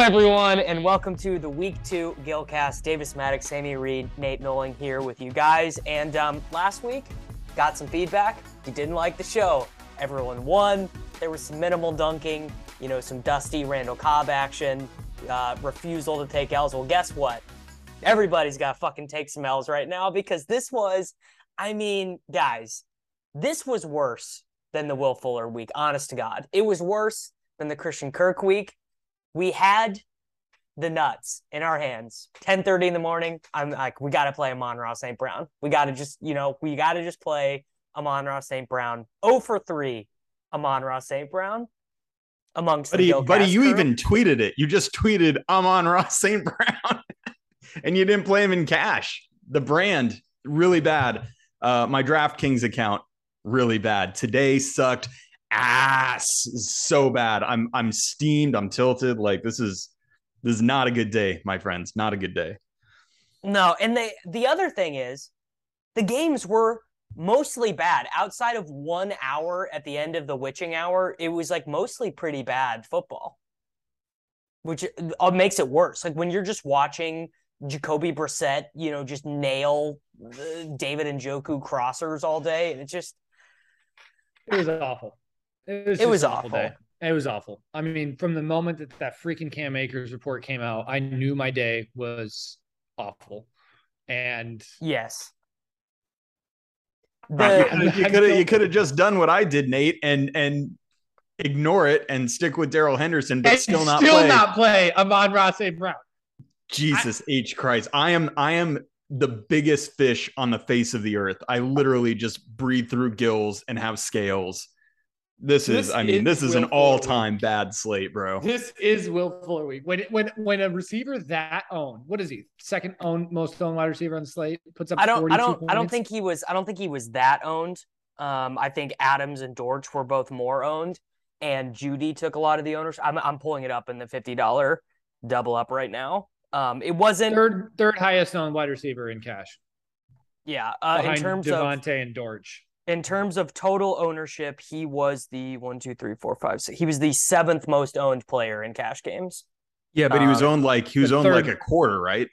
Hello, everyone, and welcome to the Week Two Gilcast. Davis Maddox, Sammy Reed, Nate Nolan here with you guys. And um, last week, got some feedback. You didn't like the show. Everyone won. There was some minimal dunking, you know, some dusty Randall Cobb action, uh, refusal to take L's. Well, guess what? Everybody's got to fucking take some L's right now because this was, I mean, guys, this was worse than the Will Fuller week. Honest to God, it was worse than the Christian Kirk week we had the nuts in our hands. 10:30 in the morning i'm like we got to play amon-ra st brown. We got to just you know we got to just play amon-ra st brown. 0 for 3 amon-ra st brown amongst buddy, the buddy you crew. even tweeted it. You just tweeted amon-ra st brown and you didn't play him in cash. The brand really bad. Uh my draftkings account really bad. Today sucked ass so bad. I'm I'm steamed. I'm tilted. Like this is this is not a good day, my friends. Not a good day. no and they the other thing is the games were mostly bad outside of one hour at the end of the witching hour it was like mostly pretty bad football which uh, makes it worse like when you're just watching Jacoby Brissett, you know, just nail uh, David Njoku crossers all day, and it just It was awful. It was, It was just an awful. day. It was awful. I mean, from the moment that that freaking Cam Akers report came out, I knew my day was awful. And yes. you The, could have you could have you could have just done what I did, Nate, and and ignore it and stick with Darrell Henderson, but still not still play. not play Amon Ross St. Brown. Jesus H Christ. I am I am the biggest fish on the face of the earth. I literally just breathe through gills and have scales. This is, I mean, is this is an all-time bad slate, bro. This is Will Fuller week. When when when a receiver that owned, what is he? Second owned most owned wide receiver on the slate puts up. I don't I don't I don't think he was I don't think he was that owned. Um I think Adams and Dortch were both more owned and Jeudy took a lot of the ownership. I'm I'm pulling it up in the $50 double up right now. Um it wasn't third third highest owned wide receiver in cash yeah, uh, in behind terms of Davante and Dortch. In terms of total ownership, he was the one, two, three, four, five, six. He was the seventh most owned player in cash games. Yeah, but he was Uh, owned like he was the owned like a quarter, right?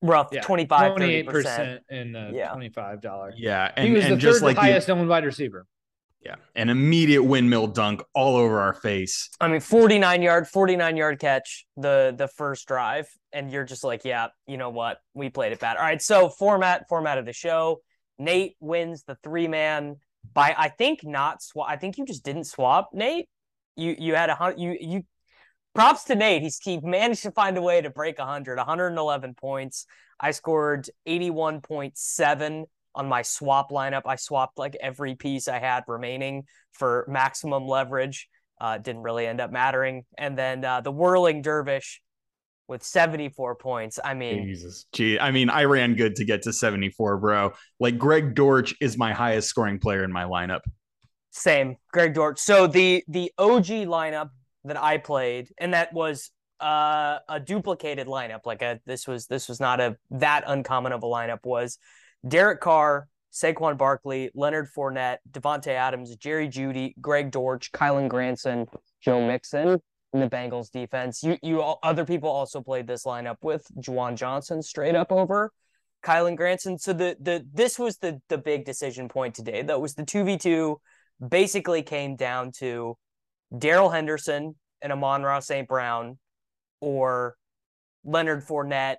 rough Yeah, 25 28 30%. percent in the Yeah. twenty five dollar. Yeah, He was and the just third like you- highest owned wide receiver. yeah, an immediate windmill dunk all over our face. I mean, 49 yard, 49 yard catch the the first drive, and you're just like, yeah, you know what? We played it bad. All right, so format format of the show. Nate wins the three man by I think not swap. I think you just didn't swap, Nate. You you had a hundred. You you props to Nate. He's he managed to find a way to break 100, 111 points. I scored 81.7 on my swap lineup. I swapped like every piece I had remaining for maximum leverage. Uh, didn't really end up mattering. And then uh, the whirling dervish with 74 points. I mean, Jesus, gee, I mean, I ran good to get to 74, bro. Like Greg Dortch is my highest scoring player in my lineup. same. Greg Dortch. So the the OG lineup that I played, and that was uh, a duplicated lineup. Like a this was this was not a that uncommon of a lineup. Was Derek Carr, Saquon Barkley, Leonard Fournette, Davante Adams, Jerry Jeudy, Greg Dortch, Kylen Granson, Joe Mixon in the Bengals defense. You you all, other people also played this lineup with Juwan Johnson straight up over Kylen Granson. So the the this was the the big decision point today. That was the two v two. Basically came down to Darrell Henderson and Amon Ross St. Brown, or Leonard Fournette.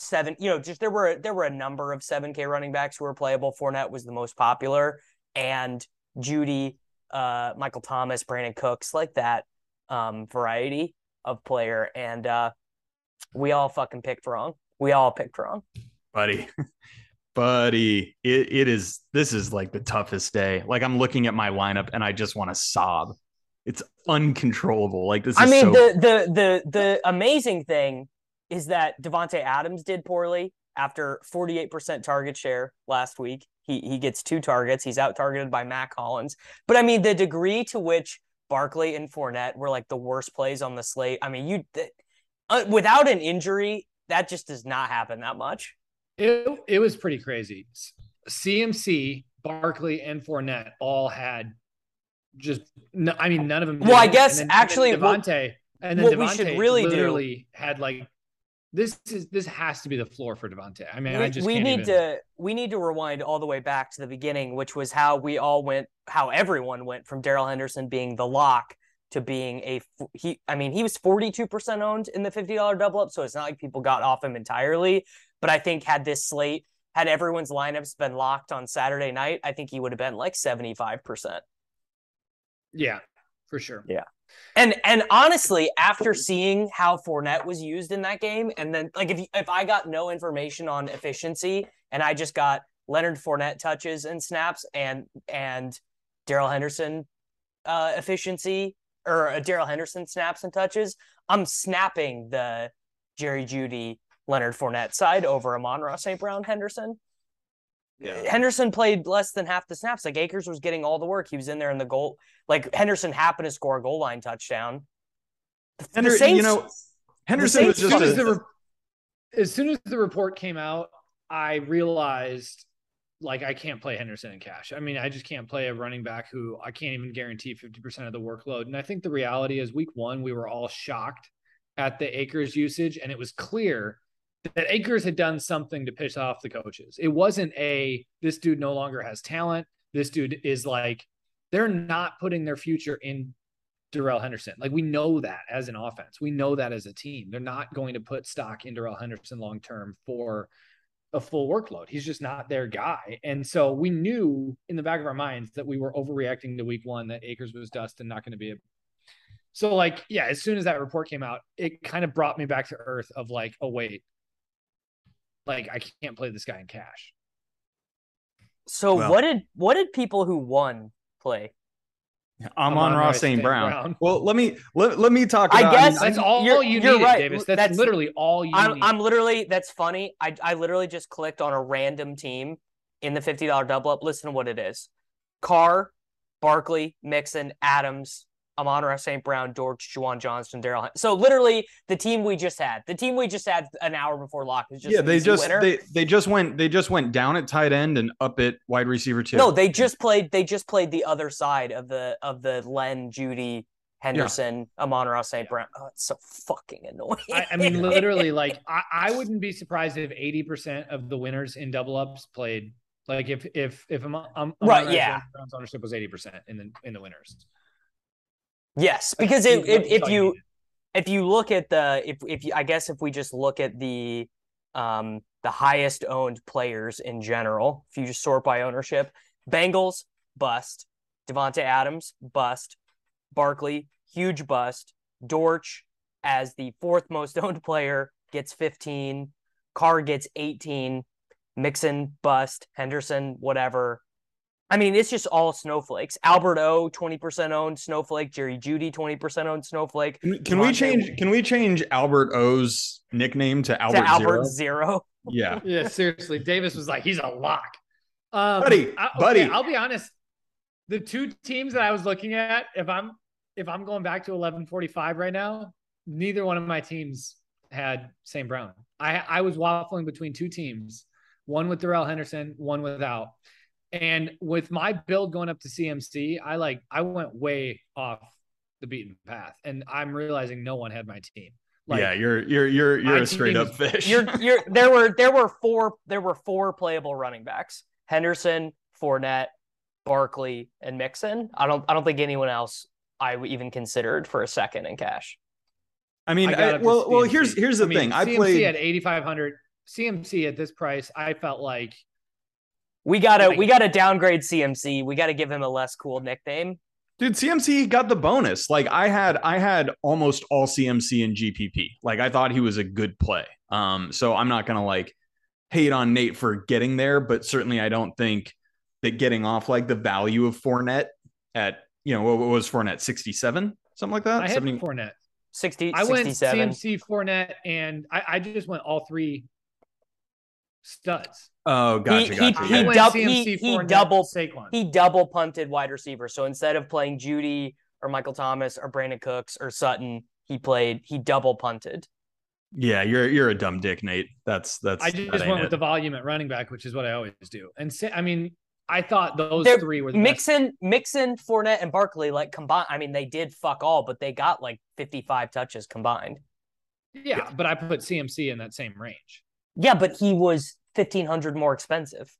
Seven, you know, just there were there were a number of seven K running backs who were playable. Fournette was the most popular, and Jeudy, uh, Michael Thomas, Brandin Cooks, like that um, variety of player, and uh, we all fucking picked wrong. We all picked wrong. buddy buddy it, it is this is like the toughest day like i'm looking at my lineup and i just want to sob it's uncontrollable like this is I mean, so the the the the amazing thing is that Davante Adams did poorly after 48% target share last week. He he gets two targets. He's out targeted by Mack Hollins. But I mean, the degree to which Barkley and Fournette were like the worst plays on the slate. I mean, you th- uh, without an injury, that just does not happen that much. It it was pretty crazy. CMC, Barkley, and Fournette all had just. No, I mean, none of them. Well, I guess And then- actually what- and then what we Davante should really do- had like this is this has to be the floor for Davante. I mean, I we, just we need even- to we need to rewind all the way back to the beginning, which was how we all went, how everyone went from Darrell Henderson being the lock to being a he. I mean, he was forty two percent owned in the fifty dollar double up, so it's not like people got off him entirely. But I think had this slate, had everyone's lineups been locked on Saturday night, I think he would have been like seventy five percent. Yeah, for sure. Yeah. And and honestly, after seeing how Fournette was used in that game, and then like if if I got no information on efficiency and I just got Leonard Fournette touches and snaps and and Darrell Henderson uh, efficiency or uh, Darrell Henderson snaps and touches, I'm snapping the Jerry Jeudy Leonard Fournette side over Amon Ross St. Brown Henderson. Henderson played less than half the snaps. Like Akers was getting all the work. He was in there in the goal. Like Henderson happened to score a goal line touchdown. The Hender- Saints- you know henderson was Saints- just as, a, soon as, the re- as soon as the report came out, I realized like I can't play Henderson in cash. I mean, I just can't play a running back who I can't even guarantee 50% of the workload. And I think the reality is week one, we were all shocked at the Akers usage, and it was clear that Akers had done something to piss off the coaches. It wasn't a this dude no longer has talent. This dude is like they're not putting their future in Darrell Henderson. Like we know that as an offense, we know that as a team. They're not going to put stock in Darrell Henderson long term for a full workload. He's just not their guy. And so we knew in the back of our minds that we were overreacting to week one, that Akers was dust and not going to be a so like, yeah, as soon as that report came out, it kind of brought me back to earth of like, oh wait, like I can't play this guy in cash. So Well- what did what did people who won play? I'm Amon on Ross Ross St. St. Brown. Brown. Well, let me let, let me talk. I about, guess- That's all You're- you you're need, right. Davis. That's, That's- literally all you I'm need. I'm literally that's funny. I I literally just clicked on a random team in the fifty dollar double up. Listen to what it is: Carr, Barkley, Mixon, Adams, Amon Ross St. Brown, Dortch, Juwan Johnson, Darrell. Hen- So literally the team we just had, the team we just had an hour before lock is just yeah, they just winner. they they just went they just went down at tight end and up at wide receiver too. No, they just played. They just played the other side of the of the Len Jeudy Henderson, Amon-Ra St. Brown. Oh, it's so fucking annoying. I, I mean, literally, like I, I wouldn't be surprised if eighty percent of the winners in double ups played. Like if if if I'm, I'm Right, yeah. Brown's ownership was eighty percent in the in the winners. Yes, because if, if, if you if you look at the if if you I guess if we just look at the um the highest owned players in general, if you just sort by ownership, Bengals bust, Davante Adams bust, Barkley huge bust, Dortch as the fourth most owned player gets 15, Carr gets 18, Mixon bust, Henderson whatever. I mean, it's just all snowflakes. Albert O, 20% owned snowflake. Jerry Jeudy, 20% owned snowflake. Can, can we Davante- change? Can we change Albert O's nickname to Albert, to Albert Zero? Zero. Yeah, Yeah, seriously, Davis was like, he's a lock. Um, Buddy, I, okay, buddy. I'll be honest. The two teams that I was looking at, if I'm if I'm going back to 11:45 right now, neither one of my teams had St. Brown. I I was waffling between two teams, one with Darrell Henderson, one without. And with my build going up to CMC, I like I went way off the beaten path, and I'm realizing no one had my team. Like, yeah. You're you're you're you're a straight up fish. You're you're there were there were four there were four playable running backs. Henderson, Fournette, Barkley, and Mixon. I don't I don't think anyone else I even considered for a second in cash. I mean, I I- well, well. Here's here's the I mean, thing. I CMC played. at 8,500. CMC at this price, I felt like We gotta Like- we gotta downgrade CMC. We gotta give him a less cool nickname. Dude, CMC got the bonus. Like I had, I had almost all CMC in GPP. Like I thought he was a good play. Um, so I'm not gonna like hate on Nate for getting there, but certainly I don't think that getting off like the value of Fournette at you know what, what was Fournette 67 something like that. I had 70 Fournette. 60, I went 67. CMC, Fournette, and I, I just went all three studs. Oh, gotcha, he- gotcha. he I yeah. dub- he- he Fournette, Saquon. He double punted wide receiver. So instead of playing Jeudy or Michael Thomas or Brandin Cooks or Sutton, he played he double punted. yeah, you're you're a dumb dick, Nate. That's that's. I just that ain't went it. with the volume at running back, which is what I always do. And Sa- I mean, I thought those They're three were the best. Mixon, Mixon, Fournette, and Barkley like combined. I mean, they did fuck all, but they got like 55 touches combined. Yeah, but I put CMC in that same range. Yeah, but he was 1500 more expensive.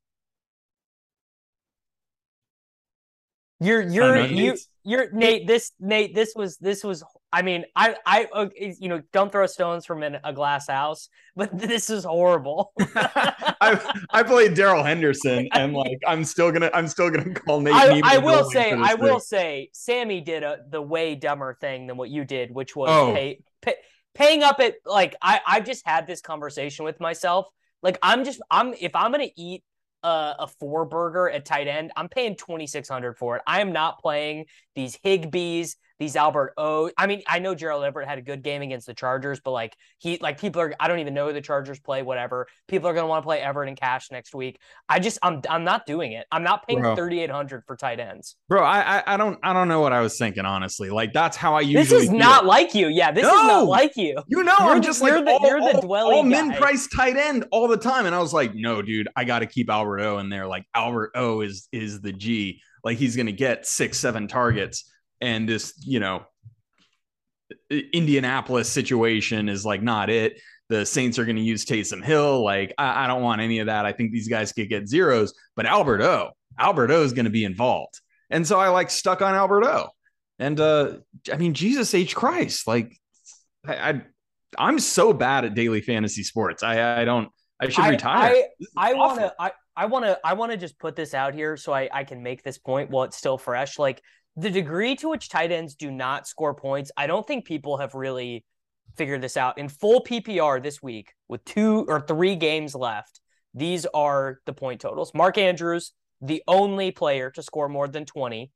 You're you're know, you you're Nate. This Nate. This was this was. I mean, I I uh, you know don't throw stones from a glass house, but this is horrible. I I played Darrell Henderson, and like I'm still gonna I'm still gonna call Nate. I, I will say I will say Sammy did a the way dumber thing than what you did, which was Oh. pay, pay, paying up at like I I've just had this conversation with myself. Like I'm just I'm if I'm gonna eat a, a four burger at tight end, I'm paying twenty six hundred for it. I am not playing these Higbees, these Albert O. I mean, I know Gerald Everett had a good game against the Chargers, but like he like people are I don't even know the Chargers play, whatever. People are gonna want to play Everett and Cash next week. I just I'm I'm not doing it. I'm not paying thirty eight hundred for tight ends. Bro, I, I I don't I don't know what I was thinking honestly. Like that's how I usually. This is not like you. Yeah, this is not like you. You know, You're I'm just like you're the- all, you're the all- all min price tight end all the time, and I was like, no, dude, I got to keep Albert O in there. Like Albert O is is the G. Like he's gonna get six seven targets, and this you know Indianapolis situation is like not it. The Saints are going to use Taysom Hill. Like I, I don't want any of that. I think these guys could get zeros, but Albert O, Albert O is going to be involved, and so I like stuck on Albert O. And uh, I mean, Jesus H Christ, like I, I I'm so bad at daily fantasy sports. I I don't. I should I, retire. I, This is I awful. want to I, I want to I want to just put this out here so I, I can make this point while it's still fresh. Like the degree to which tight ends do not score points, I don't think people have really figured this out. In full PPR this week with two or three games left, these are the point totals. Mark Andrews, the only player to score more than 20.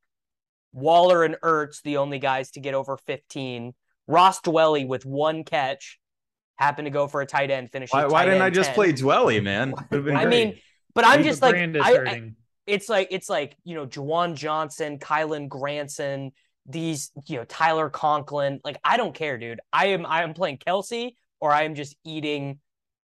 Waller and Ertz, the only guys to get over 15. Ross Dwelley with one catch happened to go for a tight end finishing. Why, why didn't I just 10. play Dwelley, man? Been I great. mean, but I'm just like I, I- hurting. It's like it's like you know Juwan Johnson, Kylen Granson, these you know Tyler Conklin. Like I don't care, dude. I am I am playing Kelce or I am just eating,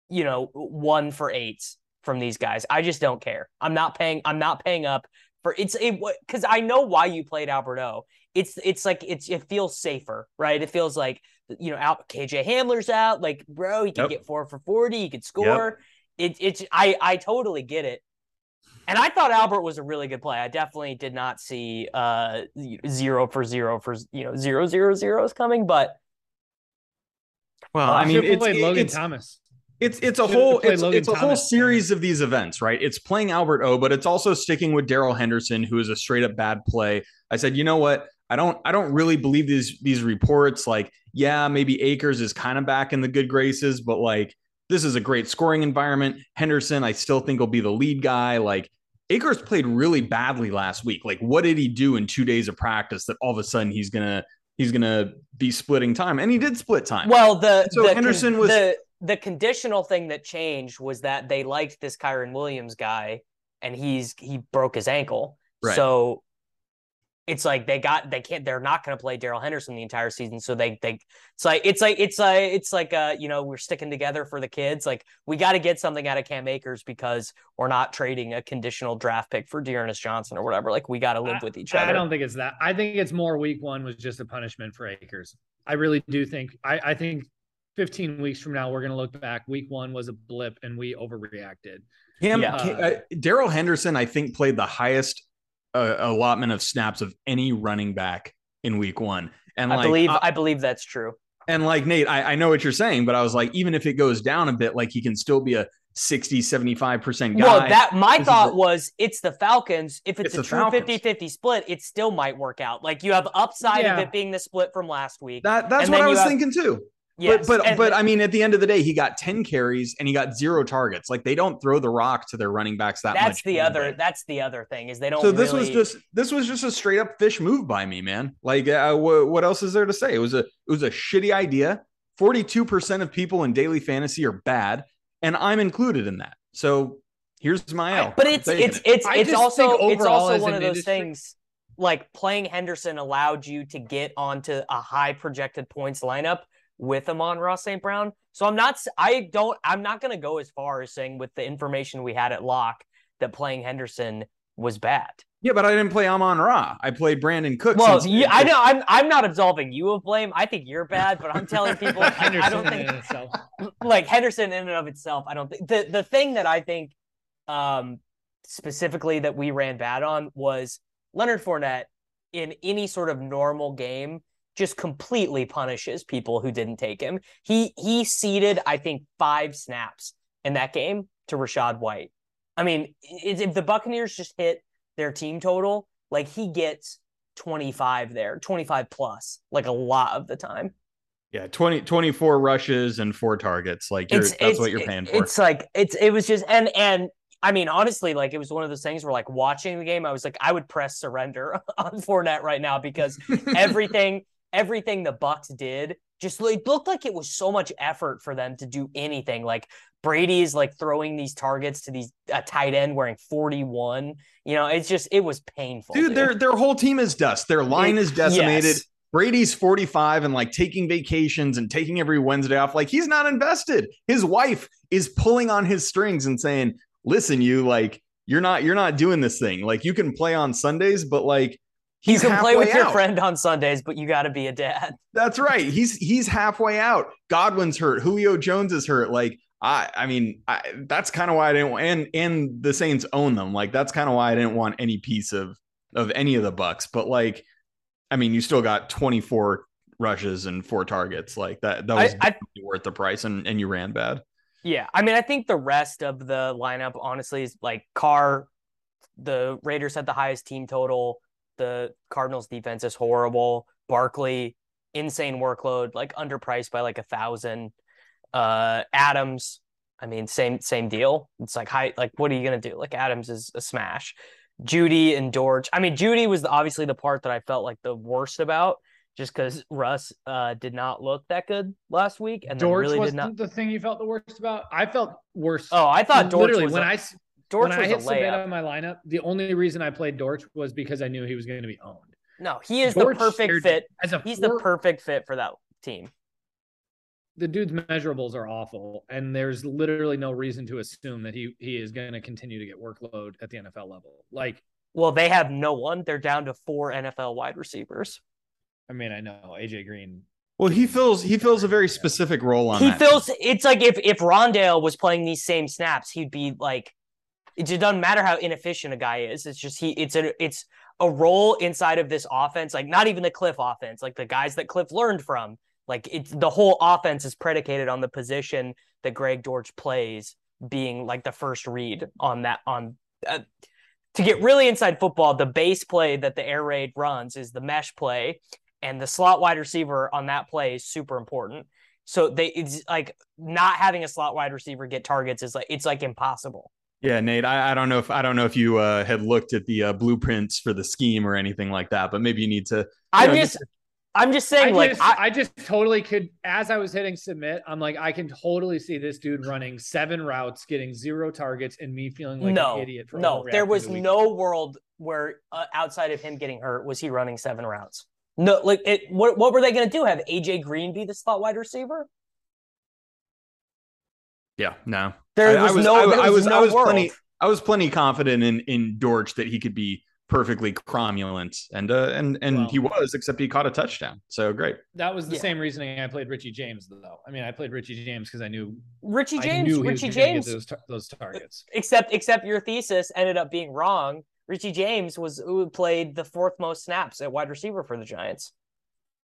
you know, one for eights from these guys. I just don't care. I'm not paying. I'm not paying up for it's it because I know why you played Albert O. It's it's like it's it feels safer, right? It feels like you know out KJ Hamler's out, like bro, he can Yep. get four for forty, he could score. It it's I I totally get it. And I thought Albert was a really good play. I definitely did not see uh zero for zero for you know zero zero zeros coming, but Well, I I mean, mean, it's, played Logan it's, Thomas. it's it's a whole it's, it's a whole series of these events, right? It's playing Albert O, but it's also sticking with Darrell Henderson, who is a straight up bad play. I said, you know what? I don't I don't really believe these these reports. Like, yeah, maybe Akers is kind of back in the good graces, but like this is a great scoring environment. Henderson, I still think will be the lead guy. Like Akers played really badly last week. Like, what did he do in two days of practice that all of a sudden he's gonna he's gonna be splitting time? And he did split time. Well, the So the Henderson con- was- the the conditional thing that changed was that they liked this Kyren Williams guy, and he's he broke his ankle. Right. So it's like they got they can't they're not going to play Darrell Henderson the entire season. So they they it's like it's like it's like it's like uh you know we're sticking together for the kids. Like we got to get something out of Cam Akers because we're not trading a conditional draft pick for Dearness Johnson or whatever. Like we got to live with each other. I don't think it's that. I think it's more week one was just a punishment for Akers. I really do think. I, I think 15 weeks from now we're going to look back. Week one was a blip and we overreacted. Cam, Yeah. Uh, Darrell Henderson, I think, played the highest uh, allotment of snaps of any running back in week one. And I like, believe uh, I believe that's true. and like Nate, I, I know what you're saying, but I was like, even if it goes down a bit, like he can still be a 60, 75% guy. Well, that my This thought a- was it's the Falcons. If it's, It's a the true Falcons. 50-50 split, it still might work out. Like you have upside of it being the split from last week. that, that's and what I was have- thinking too. Yes, but but and- but I mean, at the end of the day, he got 10 carries and he got zero targets. Like they don't throw the rock to their running backs that much. that's the other that's the other thing is they don't So this was just this was just a straight up fish move by me, man. Like, uh, wh- what else is there to say? It was a it was a shitty idea. Forty two percent of people in daily fantasy are bad, and I'm included in that. So here's my L. but it's it's it's it's also it's overall also one of those industry- things like playing Henderson allowed you to get onto a high projected points lineup with Amon Ross St. Brown. So I'm not I don't I'm not going to go as far as saying with the information we had at lock that playing Henderson was bad. yeah, but I didn't play Amon Ra. I played Brandin Cooks. Well, instead. yeah, I know I'm I'm not absolving you of blame. I think you're bad, but I'm telling people I, I don't think in itself. like Henderson in and of itself, I don't think the the thing that I think um specifically that we ran bad on was Leonard Fournette in any sort of normal game just completely punishes people who didn't take him. He he ceded, I think, five snaps in that game to Rachaad White. I mean, if the Buccaneers just hit their team total, like he gets 25 there, 25 plus, like a lot of the time. yeah, 20, 24 rushes and four targets. Like you're, that's what you're paying for. It's like it's it was just and and I mean honestly, like it was one of those things where like watching the game, I was like, I would press surrender on Fournette right now because everything everything the Bucs did just like looked like it was so much effort for them to do anything. Like Brady's like throwing these targets to these a tight end wearing 41. You know, it's just it was painful. Dude, their their whole team is dust. Their line It- is decimated. yes. Brady's 45 and like taking vacations and taking every Wednesday off. Like he's not invested. His wife is pulling on his strings and saying, "Listen, you like you're not you're not doing this thing. Like you can play on Sundays, but like you he's can play with halfway your friend on Sundays, but you got to be a dad. That's right. He's he's halfway out. Godwin's hurt. Julio Jones is hurt. Like I I mean, I, that's kind of why I didn't want and and the Saints own them. Like that's kind of why I didn't want any piece of of any of the Bucs. But like, I mean, you still got 24 rushes and four targets. Like that that I- was I- definitely worth the price and and you ran bad. Yeah, I mean, I think the rest of the lineup, honestly, is like Carr. The Raiders had the highest team total. The Cardinals' defense is horrible. Barkley, insane workload, like underpriced by like a thousand. Uh, Adams, I mean, same same deal. It's like high. Like, what are you gonna do? Like, Adams is a smash. Jeudy and Dortch. I mean, Jeudy was the, obviously the part that I felt like the worst about, just because Russ uh, did not look that good last week, and then Dortch really was did not. the thing you felt the worst about. I felt worse. Oh, I thought Dortch literally was when a- I Dortch when I hit was a submit layup. on my lineup, the only reason I played Dortch was because I knew he was going to be owned. No, he is Dortch the perfect fit. As a He's the perfect fit for that team. the dude's measurables are awful, and there's literally no reason to assume that he he is going to continue to get workload at the NFL level. Like Well, they have no one. They're down to four NFL wide receivers. I mean, I know AJ Green. Well, he fills he fills a very specific role on He that. feels it's like if if Rondale was playing these same snaps, he'd be like it doesn't matter how inefficient a guy is. It's just he it's a it's a role inside of this offense, like not even the Kliff offense, like the guys that Kliff learned from. Like it's the whole offense is predicated on the position that Greg Dortch plays being like the first read on that on uh, to get really inside football, the base play that the air raid runs is the mesh play, and the slot wide receiver on that play is super important. So they it's like not having a slot wide receiver get targets is like it's like impossible. Yeah, Nate. I, I don't know if I don't know if you uh, had looked at the uh, blueprints for the scheme or anything like that, but maybe you need to. I'm know, just I'm just saying I like just, I, I, just totally could. As I was hitting submit, I'm like, I can totally see this dude running seven routes, getting zero targets, and me feeling like no an idiot. For no there was the no world where uh, outside of him getting hurt was he running seven routes. No, like it. What what were they going to do? Have AJ Green be the slot wide receiver? Yeah, no. There I, was, I was, no. I, there I was, was, no I was world. plenty, I was plenty confident in in Dortch that he could be perfectly cromulent, and uh, and and Well- he was, except he caught a touchdown. So great. That was the Yeah. same reasoning I played Richie James, though. I mean, I played Richie James because I knew Richie I James. knew he Richie was James. get those tar- those targets. except except your thesis ended up being wrong. Richie James was who played the fourth most snaps at wide receiver for the Giants.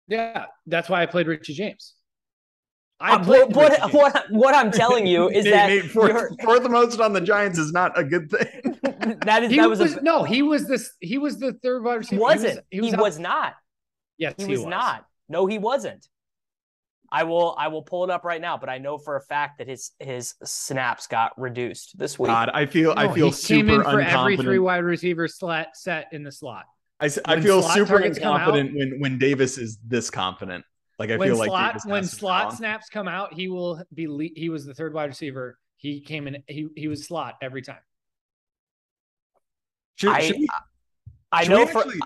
Yeah, that's why I played Richie James. I Uh, what, what, what what I'm telling you is Nate, that Nate, you're- fourth, fourth most on the Giants is not a good thing. that is He that was, was, a, no, he was this. He was the third wide receiver. wasn't He he was, was, not Yes, he was not no he wasn't. I will I will pull it up right now, but I know for a fact that his his snaps got reduced this week. God, I feel I feel he came super in for every three wide receiver slot set in the slot. I, when feel super targets come when when Davis is this confident. Like I when feel like slot Davis when has to be slot wrong. snaps come out, he will be. Le- he was the third wide receiver. He came in. He he was slot every time. Should, I- should we, I know for actually-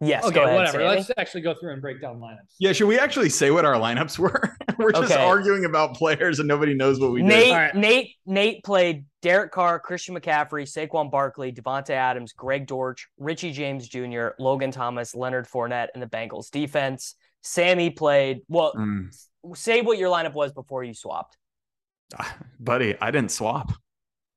yes. okay, go ahead, whatever. Sammy. Let's actually go through and break down lineups. yeah, should we actually say what our lineups were? We're just Okay. arguing about players and nobody knows what we Nate did. All right. Nate Nate played Derek Carr, Christian McCaffrey, Saquon Barkley, Davante Adams, Greg Dortch, Richie James Jr., Logan Thomas, Leonard Fournette, and the Bengals defense. Sammy played well. Mm, Say what your lineup was before you swapped. ah, buddy, I didn't swap.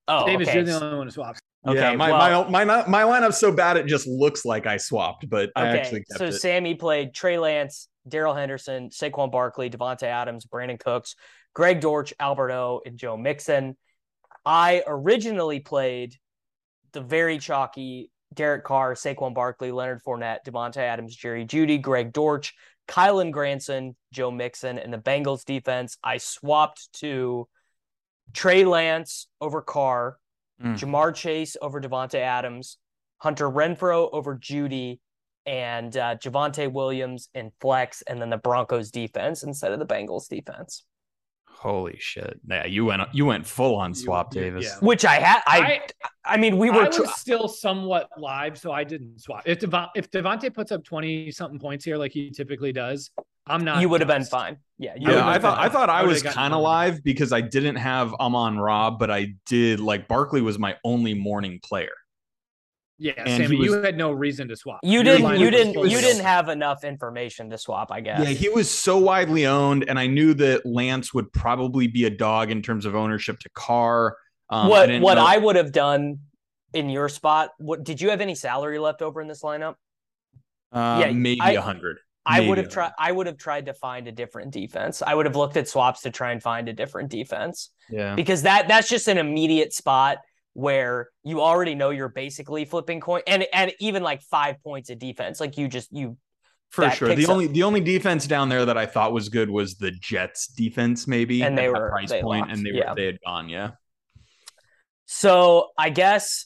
Oh, Davis, okay. you're the only one who swaps. yeah, Okay, my, well- my my my lineup's so bad it just looks like I swapped, but I Okay, actually kept so it. Sammy played Trey Lance, Darrell Henderson, Saquon Barkley, Davante Adams, Brandin Cooks, Greg Dortch, Albert O, and Joe Mixon. I originally played the very chalky Derek Carr, Saquon Barkley, Leonard Fournette, Davante Adams, Jerry Jeudy, Greg Dortch, Kylen Granson, Joe Mixon, and the Bengals defense. I swapped to Trey Lance over Carr, Mm. Ja'Marr Chase over Davante Adams, Hunter Renfrow over Jeudy, and uh, Javonte Williams in flex, and then the Broncos defense instead of the Bengals defense, Holy shit! Yeah, you went you went full on swap, you- Davis. yeah. which I had. I, I I mean, we I were. was tr- still somewhat live, so I didn't swap. If Devon, if Davante puts up twenty something points here, like he typically does, I'm not. you would have been fine. Yeah, you Yeah, I been thought I thought I I was kind of live because I didn't have Amon Rob, but I did like Barkley was my only morning player. Yeah, And Sammy, he you had no reason to swap. You didn't. You didn't. fully You didn't have enough information to swap. I guess. Yeah, he was so widely owned, and I knew that Lance would probably be a dog in terms of ownership to Carr. Um, what didn't what know- I would have done in your spot? What did you have any salary left over in this lineup? uh, yeah, maybe a hundred. I would have tried. I would have tried to find a different defense. I would have looked at swaps to try and find a different defense Yeah, because that that's just an immediate spot where you already know you're basically flipping coin and and even like five points of defense, like you just you for sure. The up- only the only defense down there that I thought was good was the Jets defense, maybe, And they at were- price they point, and they yeah. were they had gone. Yeah, So I guess,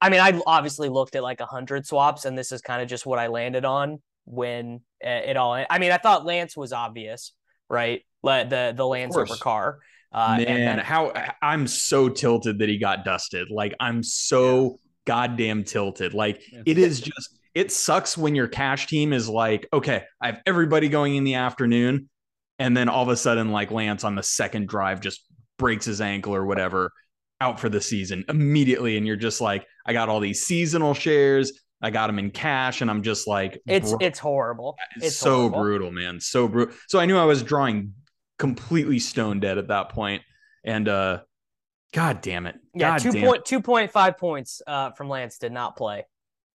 I mean, I obviously looked at like a hundred swaps, and this is kind of just what I landed on when uh, it all. I mean, I thought Lance was obvious, right? Let the the Lance over course. Uh, and Man, then- how I'm so tilted that he got dusted. Like I'm so goddamn tilted. Like Yeah. it is just it sucks when your cash team is like, okay, I have everybody going in the afternoon, and then all of a sudden, like Lance on the second drive just breaks his ankle or whatever. out for the season immediately. And you're just like, I got all these seasonal shares. I got them in cash, and I'm just like, It's bro, it's horrible. It's so horrible. brutal, man. So brutal. So I knew I was drawing completely stone dead at that point. And uh God damn it. Yeah, God two damn point two point five points uh, from Lance did not play.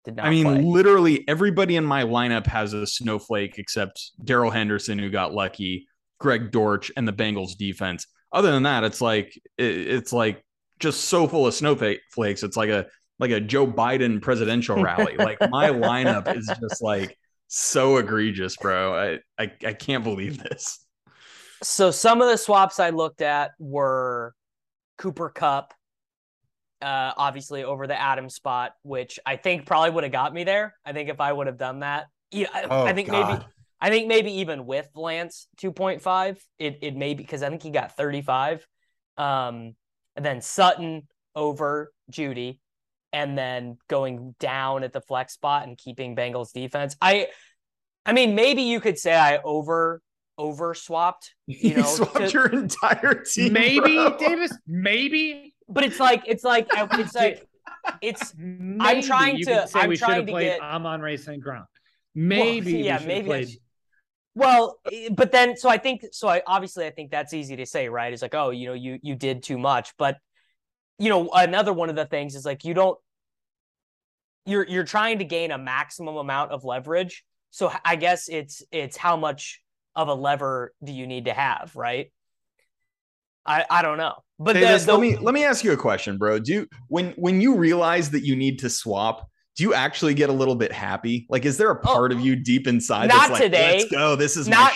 Did not I mean, play. literally everybody in my lineup has a snowflake except Darrell Henderson, who got lucky, Greg Dortch, and the Bengals defense. Other than that, it's like it, it's like just so full of snowflakes. It's like a like a Joe Biden presidential rally. like my lineup is just like so egregious, bro. I, I I can't believe this. So some of the swaps I looked at were Cooper Kupp, uh, obviously over the Adam spot, which I think probably would have got me there. I think if I would have done that, yeah, I, Oh, I think maybe I think maybe even with Lance 2.5, it it may be because I think he got 35. Um, and then Sutton over Jeudy, and then going down at the flex spot and keeping Bengals defense. I I mean, maybe you could say I over over swapped, you know, swapped to- your entire team. Maybe bro. Davis, maybe, but it's like it's like it's like it's maybe I'm trying you to- say I'm we should trying have to played get- Amon Ray St. Ground. Maybe, well, yeah, should have maybe played. sh- Well, but then so I think so I obviously I think that's easy to say, right? It's like, oh, you know, you you did too much. But you know, another one of the things is like you don't you're you're trying to gain a maximum amount of leverage. So I guess it's it's how much of a lever do you need to have, right? I I don't know. But the- Davis, the- let me let me ask you a question, bro. Do you when when you realize that you need to swap, do you actually get a little bit happy? Like, is there a oh, part of you deep inside Oh, Not that's like, today. let's go, this is Not-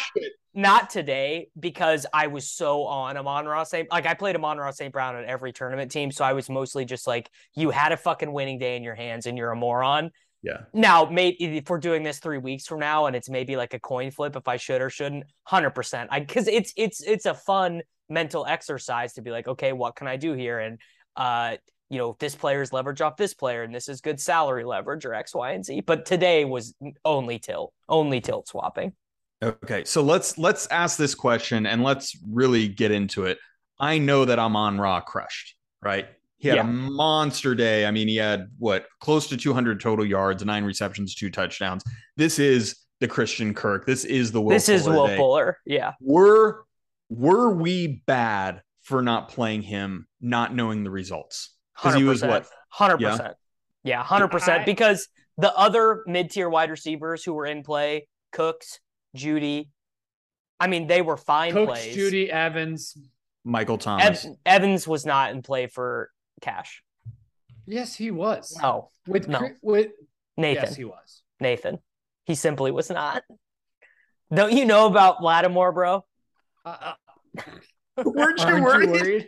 not today because I was so on Amon Ross St. Like I played Amon Ross St. Brown on every tournament team, so I was mostly just like, you had a fucking winning day in your hands and you're a moron. Yeah. Now, maybe if we're doing this three weeks from now and it's maybe like a coin flip if I should or shouldn't, hundred percent. I because it's it's it's a fun mental exercise to be like, okay, what can I do here? And uh, you know, this player's leverage off this player, and this is good salary leverage or X, Y, and Z. But today was only tilt, only tilt swapping. Okay, so let's let's ask this question and let's really get into it. I know that Amon-Ra crushed, right? He had Yeah. a monster day. I mean, he had what close to 200 total yards, nine receptions, two touchdowns. This is the Christian Kirk. This is the Will this is Will day. Fuller. Yeah. Were were we bad for not playing him, not knowing the results? Because he was what? Hundred Yeah. percent. Yeah, hundred percent. Because the other mid-tier wide receivers who were in play, Cooks, Jeudy, I mean, they were fine Cooks, plays. Jeudy, Evans. Michael Thomas. Ev- Evans was not in play for cash. Yes, he was. No, with no. With Nathan. yes, he was. Nathan. He simply was not. Don't you know about Lattimore, bro? Uh, Weren't you worried? you worried?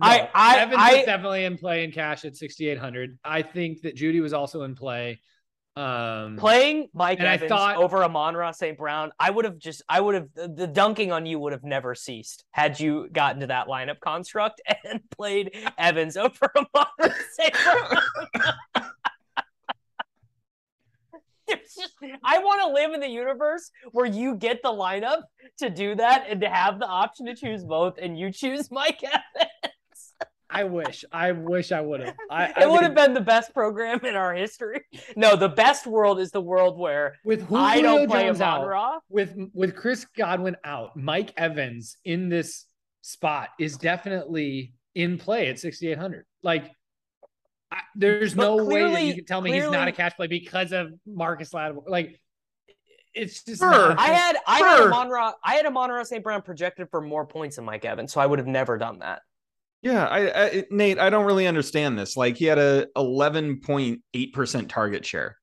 I- No. I- Evans I- was definitely in play in cash at 6,800. I think that Jeudy was also in play. Um, Playing Mike Evans thought- over Amon Ross St. Brown, I would have just, I would have, the, dunking on you would have never ceased had you gotten to that lineup construct and played Evans over Amon Ross St. Brown. Just, I want to live in the universe where you get the lineup to do that and to have the option to choose both, and you choose Mike Evans. I wish. I wish I would have. I, It would have been the best program in our history. No, the best world is the world where with Julio I don't play Jones out. Ra. with with Chris Godwin out, Mike Evans in this spot is definitely in play at 6800. Like I, there's But no way that you can tell me he's not a cash play because of Marcus Lattimore. Like it's just Sure. not- I had I had a Amon Ra, I had a Ra St. Brown projected for more points than Mike Evans, so I would have never done that. Yeah, I, I Nate, I don't really understand this. Like he had a 11.8% target share.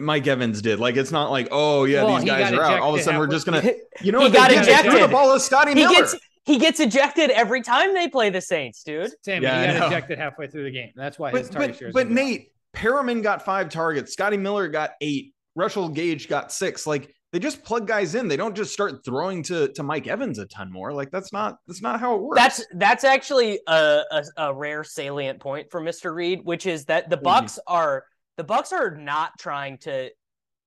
Mike Evans did. Like it's not like, oh yeah, Well, these guys are out. All of a sudden we're just gonna you know He what got they did? They threw the ball to Scotty he Miller. gets he gets ejected every time they play the Saints, dude. Sammy, Yeah, I he got know. ejected halfway through the game. That's why his but target but, share is but gonna be down. Nate, Perriman got five targets, Scotty Miller got eight, Russell Gage got six. Like they just plug guys in. They don't just start throwing to to Mike Evans a ton more. Like that's not that's not how it works. That's that's actually a, a, a rare salient point for Mr. Reed, which is that the mm-hmm. Bucs are the Bucs are not trying to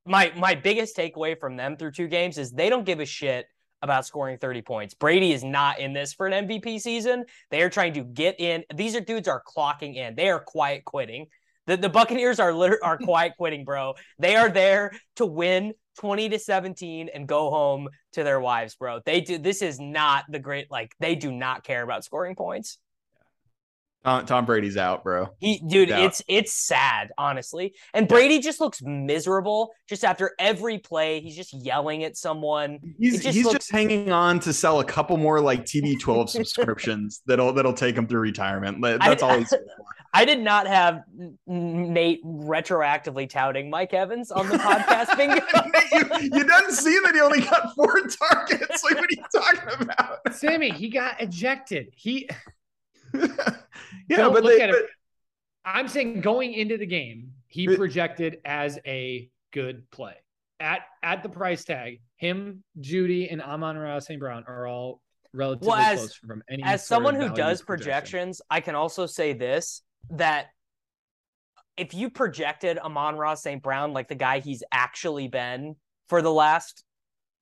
my my biggest takeaway from them through two games is they don't give a shit about scoring 30 points. Brady is not in this for an MVP season. They are trying to get in. These are dudes are clocking in. They are quiet quitting. The, the Buccaneers are liter- are quiet quitting, bro. They are there to win 20 to 17 and go home to their wives, bro. They do this is not the great like they do not care about scoring points. Tom, Tom Brady's out, bro. He, dude, He's out. it's it's sad, honestly. And Brady just looks miserable. Just after every play, he's just yelling at someone. He's It just he's looks- just hanging on to sell a couple more like TB12 subscriptions that'll that'll take him through retirement. That- I- That's all he's. I did not have Nate retroactively touting Mike Evans on the podcast bingo. you, you didn't see that he only got four targets. Like, what are you talking about? Sammy, he got ejected. He yeah, Don't but look they, at but, it. I'm saying going into the game, he projected as a good play. At at the price tag, him, Jeudy, and Amon-Ra St. Brown are all relatively Well, as- close from any As someone who value does projection. projections, I can also say this that if you projected Amon-Ra St. Brown like the guy he's actually been for the last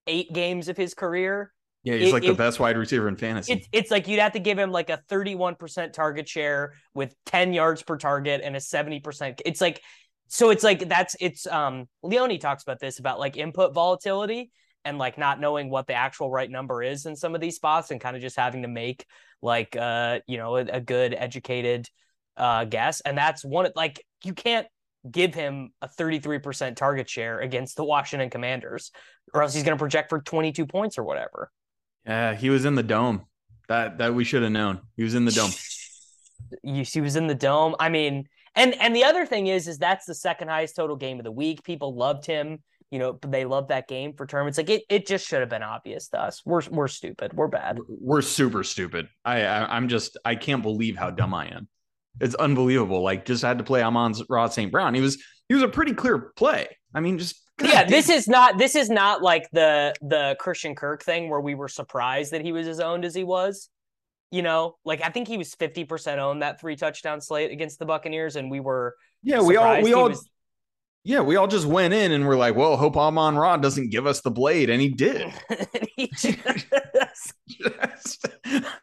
eight games of his career, yeah, he's it- like the it- best wide receiver in fantasy. it's it's like you'd have to give him like a 31% target share with 10 yards per target and a 70%. It's like so it's like that's it's um Leone talks about this about like input volatility and like not knowing what the actual right number is in some of these spots and kind of just having to make like uh you know a, a good educated uh guess and that's one like you can't give him a 33% target share against the Washington Commanders or else he's going to project for 22 points or whatever. Yeah, he was in the dome. That that we should have known. He was in the dome. You he was in the dome. I mean, and and the other thing is, is that's the second highest total game of the week. People loved him. You know, they loved that game for tournaments. Like it, it just should have been obvious to us. We're we're stupid. We're bad. We're super stupid. I, I I'm just I can't believe how dumb I am. It's unbelievable. Like just had to play Amon Rod St. Brown. He was he was a pretty clear play. I mean, just yeah, this is not this is not like the the Christian Kirk thing where we were surprised that he was as owned as he was. You know, like I think he was fifty percent owned that three touchdown slate against the Buccaneers, and we were yeah. We all we all was- yeah. We all just went in and we're like, well, hope Amon-Ra doesn't give us the blade, and he did. and he just- just,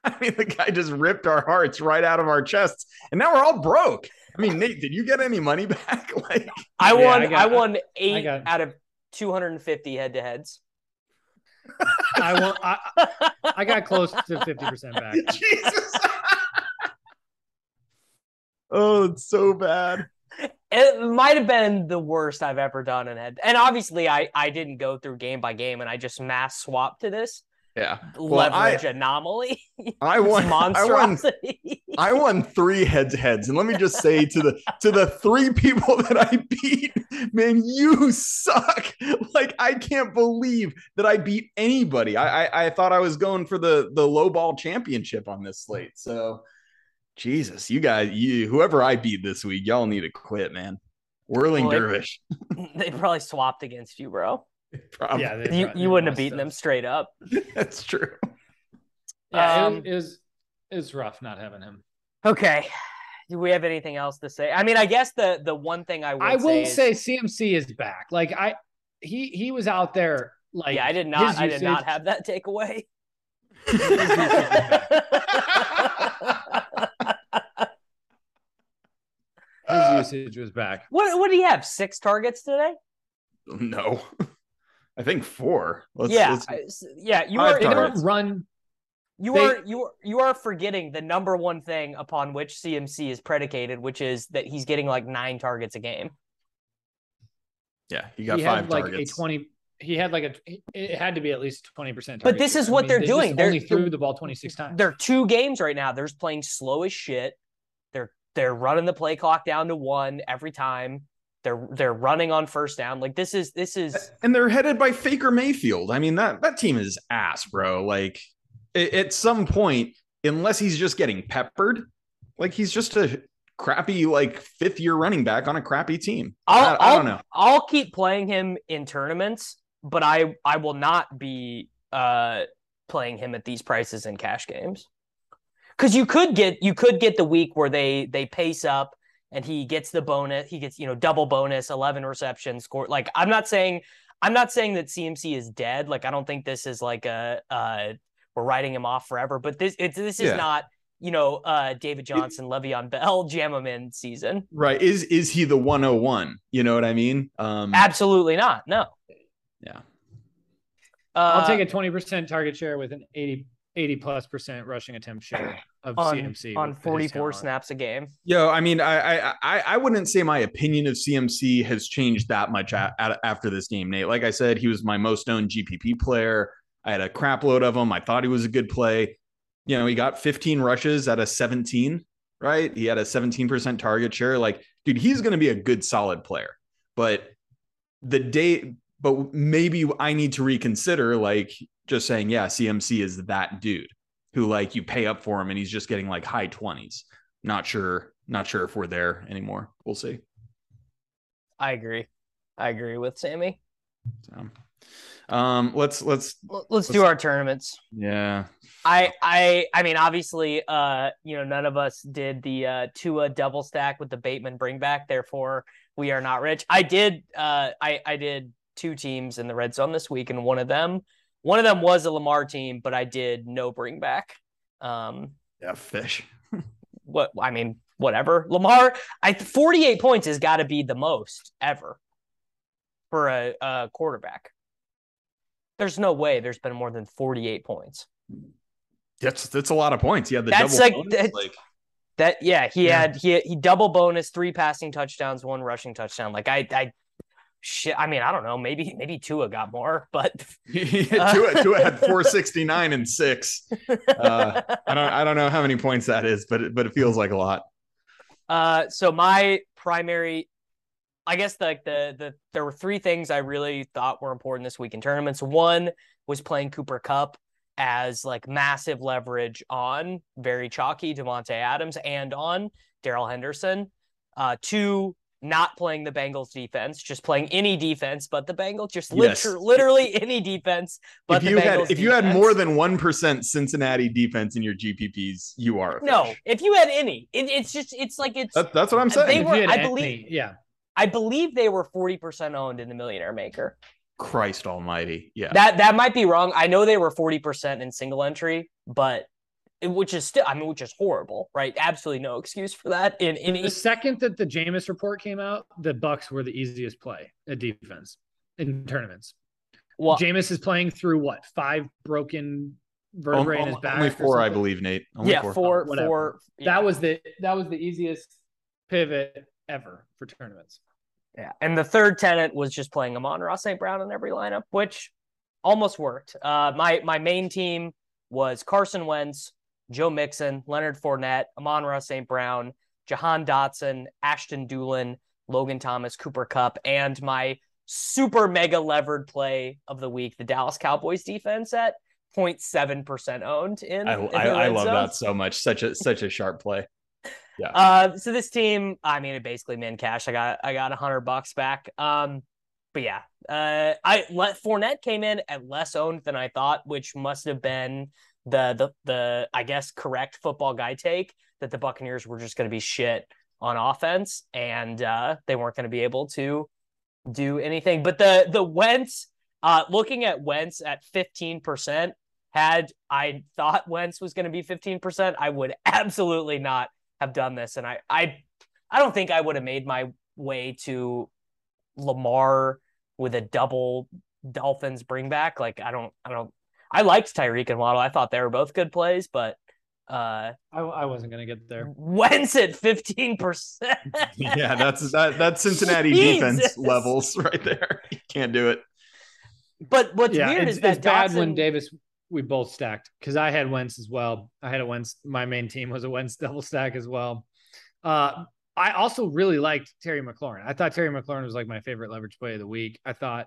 I mean, the guy just ripped our hearts right out of our chests, and now we're all broke. I mean, Nate, did you get any money back? Like, I Yeah, won. I I, got- won eight got- out of two hundred and fifty head to heads. I want I, I got close to 50% back. Jesus. oh, it's so bad. It might have been the worst I've ever done in head. And obviously, I I didn't go through game by game, and I just mass swapped to this Yeah. Well, I- leverage anomaly. I won. I won. monstrosity. I won three heads heads, and let me just say to the to the three people that I beat, man, you suck. Like I can't believe that I beat anybody. I I, I thought I was going for the the low ball championship on this slate. So, Jesus, you guys, you whoever I beat this week, y'all need to quit, man. Whirling Well, dervish, they probably swapped against you, bro. probably. Yeah, they- You they you wouldn't have must beaten them straight up. that's true. Yeah, Um, it, is is rough not having him. Okay. Do we have anything else to say? I mean, I guess the the one thing I would I will say, say CMC is back. Like I he he was out there like yeah, I did not his I did not have that takeaway. his usage was back. what what do you have? Six targets today? No, I think four. Let's, yeah, let's- yeah. You Five are They targets. don't run you They- are you are you are forgetting the number one thing upon which CMC is predicated, which is that he's getting like nine targets a game. yeah, he got he five had like targets. a 20 he had like a it had to be at least 20% But this is what they're they doing. They're- only threw the ball 26 times They're two games right now. They're just playing slow as shit. They're they're running the play clock down to one every time. They're they're running on first down. Like this is this is and they're headed by Faker Mayfield. I mean that that team is ass, bro. Like a- at some point, unless he's just getting peppered, like he's just a crappy like fifth year running back on a crappy team. I'll, I, I don't know. I'll keep playing him in tournaments, but I I will not be uh playing him at these prices in cash games. Cuz you could get you could get the week where they they pace up and he gets the bonus, he gets, you know, double bonus, 11 receptions, score. Like I'm not saying I'm not saying that CMC is dead. Like I don't think this is like a uh we're writing him off forever, but this it's this is Yeah. not you know uh David Johnson, Le'Veon Bell, jam him in season. Right. Is is he the 101? You know what I mean? Um Absolutely not. No. yeah. Uh, I'll take a 20% target share with an 80, 80 plus percent rushing attempt share of on, CMC on 44 talent. snaps a game. Yo, I mean, I, I I I wouldn't say my opinion of CMC has changed that much a- a- after this game, Nate. Like I said, he was my most owned GPP player. I had a crap load of him. I thought he was a good play. You know, he got 15 rushes at a 17, right? He had a 17% target share. Like, dude, he's going to be a good, solid player. But the day, but maybe I need to reconsider, like, just saying, yeah, CMC is that dude who, like, you pay up for him and he's just getting like high 20s. Not sure, not sure if we're there anymore. We'll see. I agree. I agree with Sammy. So, um, let's let's L- Let's do our tournaments. yeah. I I I mean obviously uh you know none of us did the uh Tua double stack with the Bateman bring back therefore we are not rich. I did uh I I did two teams in the red zone this week and one of them one of them was a Lamar team but I did no bring back. Um Yeah, fish. what I mean whatever. Lamar I 48 points has got to be the most ever for a, a quarterback. There's no way there's been more than 48 points. That's that's a lot of points. Yeah, the That's double like- bonus, that- like That yeah, he Yeah. had he he double bonus, three passing touchdowns, one rushing touchdown. Like I I shit. I mean, I don't know. Maybe maybe Tua got more, but Tua, Tua had 469 and six. Uh, I don't I don't know how many points that is, but it, but it feels like a lot. uh, so my primary, I guess like the the there were three things I really thought were important this week in tournaments. One was playing Cooper Kupp as like massive leverage on very chalky Davante Adams and on Darrell Henderson. Uh, two, not playing the Bengals defense, just playing any defense, but the Bengals just Yes. liter- literally any defense. But if the you had Bengals if you had more than one percent Cincinnati defense in your GPPs, you are a no, if you had any, it, it's just it's like it's. That, that's what I'm They saying. If were- you had I any- believe- yeah. I believe they were forty percent owned in the Millionaire Maker. Christ Almighty, yeah. That that might be wrong. I know they were forty percent in single entry, but which is still, I mean, which is horrible, right? Absolutely no excuse for that in any. The second that the Jameis report came out, the Bucs were the easiest play at defense in tournaments. Well, Jameis is playing through what five broken On- vertebrae in his back. only four, I believe, Nate. Only yeah, four, Whatever. four. yeah. That was the that was the easiest pivot ever for tournaments. Yeah. And the third tenant was just playing Amon-Ra St. Brown in every lineup, which almost worked. Uh, my my main team was Carson Wentz, Joe Mixon, Leonard Fournette, Amon-Ra St. Brown, Jahan Dotson, Ashton Dulin, Logan Thomas, Cooper Kupp, and my super mega levered play of the week, the Dallas Cowboys defense at 0.7% owned in. I, in I, I love zone. that so much. Such a such a sharp play. Uh, so this team, I mean, it basically min cash. I got I got a hundred bucks back. Um, but yeah, uh, I let Fournette came in at less owned than I thought, which must have been the the the I guess correct football guy take that the Buccaneers were just going to be shit on offense and uh, they weren't going to be able to do anything. But the the Wentz, uh, looking at Wentz at fifteen percent. Had I thought Wentz was going to be 15%, I would absolutely not have done this and I I I don't think I would have made my way to Lamar with a double Dolphins bring back like I don't I don't I liked Tyreek and Waddle I thought they were both good plays but uh I, I wasn't gonna get there. Wentz at 15% yeah, that's that that's Cincinnati Jesus. defense levels right there. You can't do it. but what's yeah, weird it's, is that it's bad when Davis we both stacked because I had Wentz as well. I had a Wentz. My main team was a Wentz double stack as well. Uh, I also really liked Terry McLaurin. I thought Terry McLaurin was like my favorite leverage play of the week. I thought,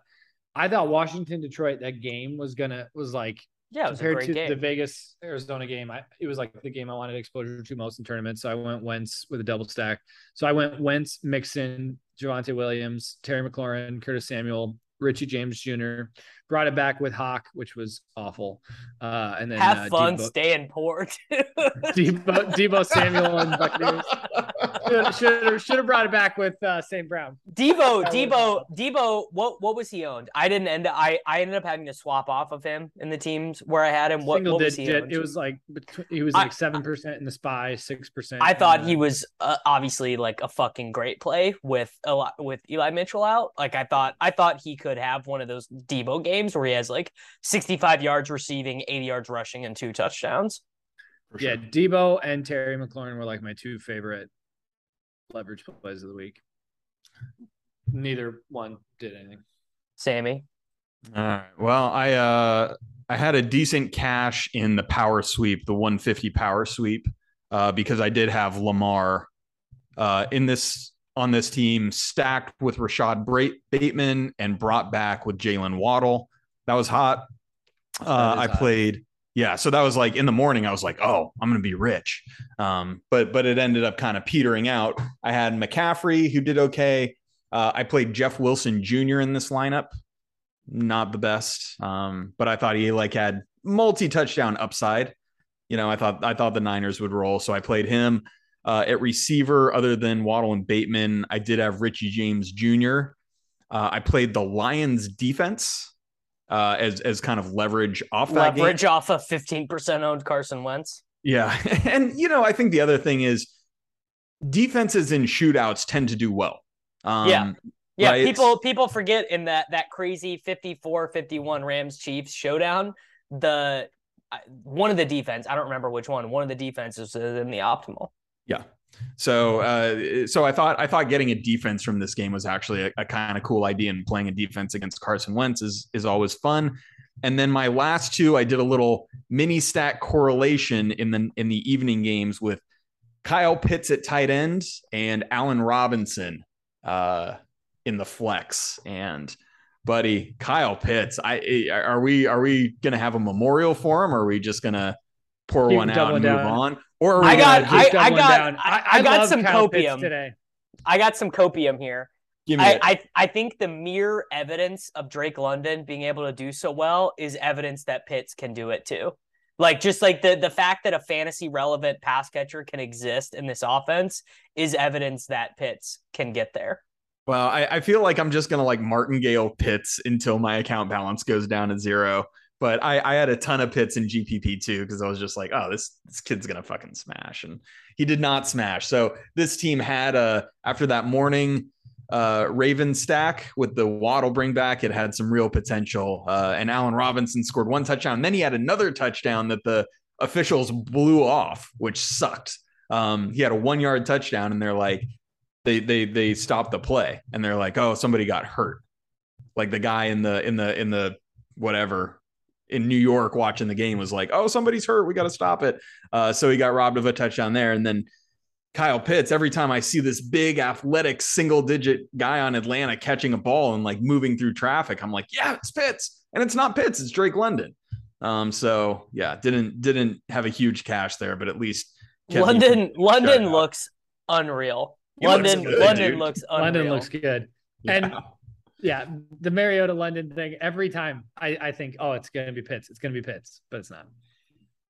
I thought Washington Detroit that game was gonna was like yeah it was a compared great to game the Vegas Arizona game. I it was like the game I wanted exposure to most in tournaments. So I went Wentz with a double stack. So I went Wentz, Mixon, Javonte Williams, Terry McLaurin, Curtis Samuel, Richie James Jr., brought it back with Hawk, which was awful. Uh, and then have uh, fun Debo, staying poor. too. Debo, Debo Samuel and Buccaneers. Should have should have brought it back with uh, St. Brown. Debo, Debo, Debo. What what was he owned? I didn't end. I I ended up having to swap off of him in the teams where I had him. What, Single what was he digit. It was like he was like seven percent in the spy, six percent. I thought he was uh, obviously like a fucking great play with a lot with Eli Mitchell out. Like I thought, I thought he could have one of those Debo games where he has like 65 yards receiving, 80 yards rushing, and two touchdowns. For Yeah. Debo and Terry McLaurin were like my two favorite leverage plays of the week. Neither one did anything. Sammy, All right. Well, I uh I had a decent cash in the power sweep, the 150 power sweep, uh, because I did have Lamar uh in this on this team stacked with Rashod Bateman and brought back with Jalen Waddle. That was hot. Uh, I hot. played. Yeah, so that was like in the morning. I was like, "Oh, I'm gonna be rich," um, but but it ended up kind of petering out. I had McCaffrey who did okay. Uh, I played Jeff Wilson Jr. in this lineup not the best. Um, but I thought he like had multi touchdown upside. You know, I thought I thought the Niners would roll, so I played him uh, at receiver. Other than Waddle and Bateman, I did have Richie James Jr. Uh, I played the Lions defense uh, as as kind of leverage off that game. leverage off of 15% owned Carson Wentz. Yeah, and you know, I think the other thing is defenses in shootouts tend to do well. Um, Yeah. Yeah, right? people people forget in that that crazy 54-51 Rams Chiefs showdown, the uh, one of the defense, I don't remember which one, one of the defenses was in the optimal. Yeah. So, uh, so I thought I thought getting a defense from this game was actually a, a kind of cool idea, and playing a defense against Carson Wentz is is always fun. And then my last two, I did a little mini stat correlation in the in the evening games with Kyle Pitts at tight end and Allen Robinson uh, in the flex. And buddy, Kyle Pitts, I are we are we gonna have a memorial for him, or are we just gonna pour Keep one out and move on? Or I got- gonna just- Keep I- I got- down. I- I got some Kyle Pitts copium. today. I got some copium here. give me I, it. I I think the mere evidence of Drake London being able to do so well is evidence that Pitts can do it too. Like just like the the fact that a fantasy relevant pass catcher can exist in this offense is evidence that Pitts can get there. Well, I, I feel like I'm just gonna like martingale Pitts until my account balance goes down to zero. But I, I had a ton of Pitts in GPP too because I was just like, oh, this this kid's gonna fucking smash, and he did not smash. So this team had a after that morning uh, Raven stack with the Waddle bring back, it had some real potential. Uh, and Allen Robinson scored one touchdown. Then he had another touchdown that the officials blew off, which sucked. Um, he had a one yard touchdown, and they're like, they they they stopped the play, and they're like, oh, somebody got hurt. Like the guy in the in the in the whatever in New York watching the game was like, oh, somebody's hurt. We got to stop it. Uh, so he got robbed of a touchdown there, and then Kyle Pitts, every time I see this big athletic single digit guy on Atlanta catching a ball and like moving through traffic, I'm like, yeah, it's Pitts. And it's not Pitts, it's Drake London. Um, so yeah, didn't didn't have a huge cash there, but at least kept London London looks unreal. He looks London good, London dude. looks unreal. London looks good. Yeah. And yeah, the Mariota London thing. Every time I, I think, oh, it's gonna be Pitts. It's gonna be Pitts, but it's not.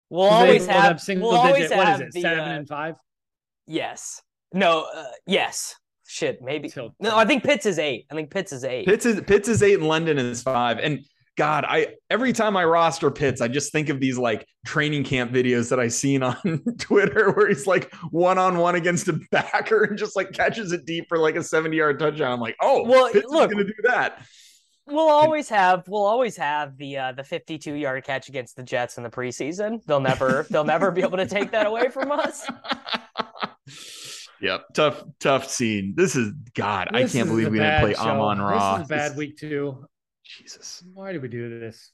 We'll always rolled have up single we'll digit. What is it? the, Seven uh, and five. yes. No, uh, yes. Shit, maybe. Till- No, I think Pitts is 8. I think Pitts is 8. Pitts is Pitts is eight and London is five. And God, I every time I roster Pitts, I just think of these like training camp videos that I seen on Twitter where he's like one on one against a backer and just like catches it deep for like a 70 yard touchdown. I'm like, oh, Well, Pitts look- is gonna do that. We'll always have we'll always have the uh, the 52 yard catch against the Jets in the preseason. They'll never they'll never be able to take that away from us. yep, tough, tough scene. This is God. I can't believe we didn't play bad show. Amon Ra. This is a bad This- week too. Jesus, Why do we do this?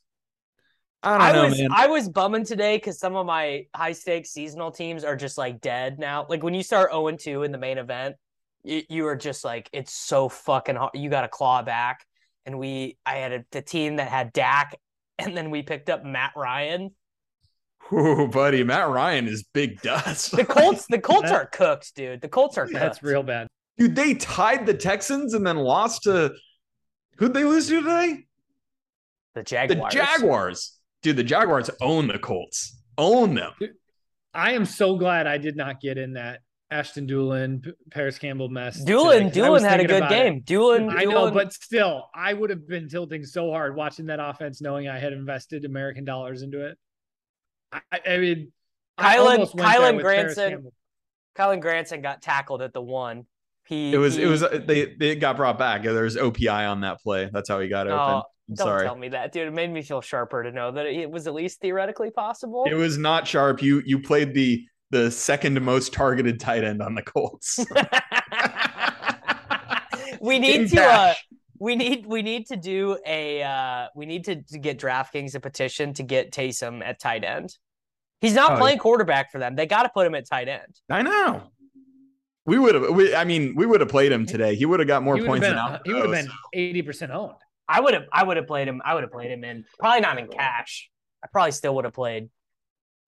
I don't I know, was man. I was bumming today because some of my high stakes seasonal teams are just like dead now. Like when you start 0 2 in the main event, you, you are just like it's so fucking hard. You got to claw back. And we I had a the team that had Dak, and then we picked up Matt Ryan. Ooh, buddy, Matt Ryan is big dust. The Colts the Colts are cooked, dude. The Colts are cooked. That's real bad. Dude, they tied the Texans and then lost to who'd they lose to today? The Jaguars. The Jaguars, dude. The Jaguars own the Colts. Own them. I am so glad I did not get in that Ashton Dulin, Parris Campbell mess. Doolin, today, 'cause I was Dulin had a good about it. game. Dulin, I know, Dulin- but still, I would have been tilting so hard watching that offense, knowing I had invested American dollars into it. I, I mean, I Kylen- almost went there Kylen with Granson- Campbell. Kylen Granson got tackled at the one. He It was. he- It was. They. They got brought back. There was OPI on that play. That's how he got open. Oh, I'm Don't sorry. tell me that, dude. It made me feel sharper to know that it was at least theoretically possible. It was not sharp. You. You played the the second most targeted tight end on the Colts. we need In to uh, we need we need to do a uh we need to, to get DraftKings a petition to get Taysom at tight end. He's not Oh, playing quarterback for them. They got to put him at tight end. I know. We would have. We, I mean, we would have played him today. He would have got more points have than been, out. he would have been eighty percent owned. I would have I would have played him. I would have played him in probably not in cash. I probably still would have played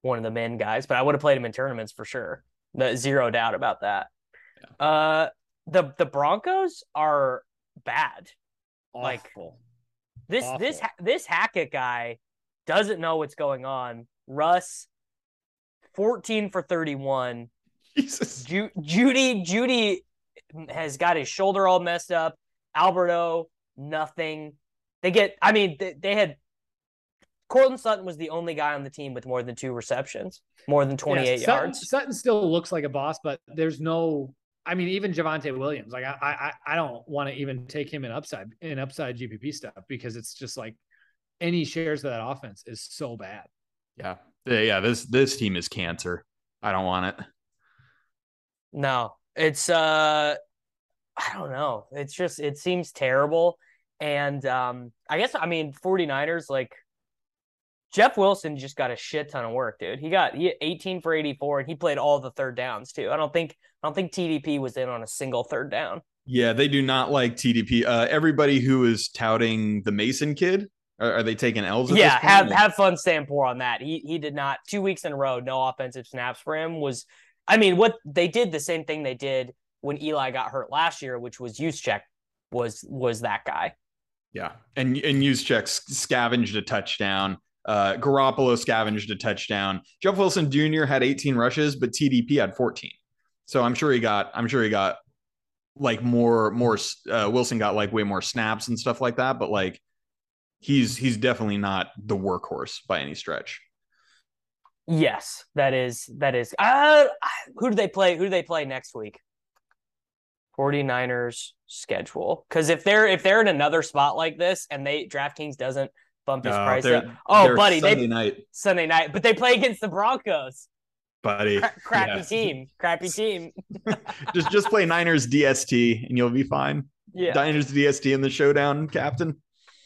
one of the men guys, but I would have played him in tournaments for sure. The zero doubt about that. Uh the the Broncos are bad. Like- Awful. This this Awful. Ha- this Hackett guy doesn't know what's going on. Russ, fourteen for thirty-one. Jesus. Ju- Jeudy Jeudy has got his shoulder all messed up. Albert O, nothing. They get. I mean, they, they had. Courtland Sutton was the only guy on the team with more than two receptions, more than Yeah, twenty-eight Sutton, yards. Sutton still looks like a boss, but there's no. I mean, even Javonte Williams, like I, I, I don't want to even take him in upside in upside GPP stuff because it's just like any shares of that offense is so bad. Yeah. Yeah. yeah, This this team is cancer. I don't want it. No, it's uh I don't know. It's just it seems terrible. And um I guess I mean 49ers like Jeff Wilson just got a shit ton of work, dude. He got he 18 for 84 and he played all the third downs too. I don't think I don't think TDP was in on a single third down. Yeah, they do not like TDP. Uh, everybody who is touting the Mason kid, are, are they taking L's? Yeah, have have fun staying poor on that. He he did not two weeks in a row, no offensive snaps for him was I mean, what they did the same thing they did when Eli got hurt last year, which was Juszczyk was was that guy. Yeah, and and Juszczyk scavenged a touchdown. Uh, Garoppolo scavenged a touchdown. Jeff Wilson Jr. had 18 rushes, but TDP had 14. So I'm sure he got. I'm sure he got like more more. Uh, Wilson got like way more snaps and stuff like that. But like he's he's definitely not the workhorse by any stretch. Yes, that is that is. Uh, who do they play? Who do they play next week? 49ers schedule. Because if they're if they're in another spot like this and they DraftKings doesn't bump his No, price up. Oh, buddy, Sunday they night, Sunday night, but they play against the Broncos. buddy. Cra- crappy Yes. team, crappy team. just just play Niners DST and you'll be fine. Yeah. Niners DST in the showdown, Captain.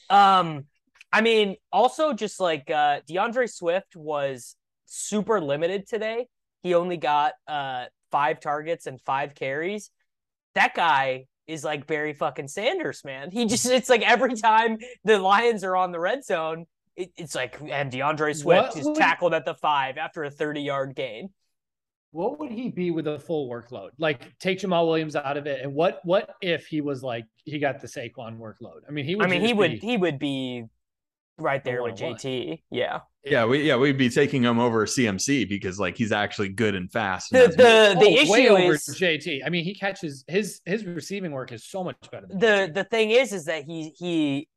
Um, I mean, also just like uh DeAndre Swift was super limited today. He only got uh five targets and five carries. That guy is like Barry fucking Sanders, man. He just it's like every time the Lions are on the red zone, it, it's like and DeAndre Swift is tackled at the five after a 30 yard gain. What would he be with a full workload? Like take Jamaal Williams out of it, and what what if he was like he got the Saquon workload? I mean, he would. I mean, he just would be- he would be right there with. JT. Yeah. Yeah, we yeah we'd be taking him over CMC because like he's actually good and fast. The and has- the, the Oh, way issue over is JT. I mean, he catches his his receiving work is so much better. Than the JT. the thing is is that he he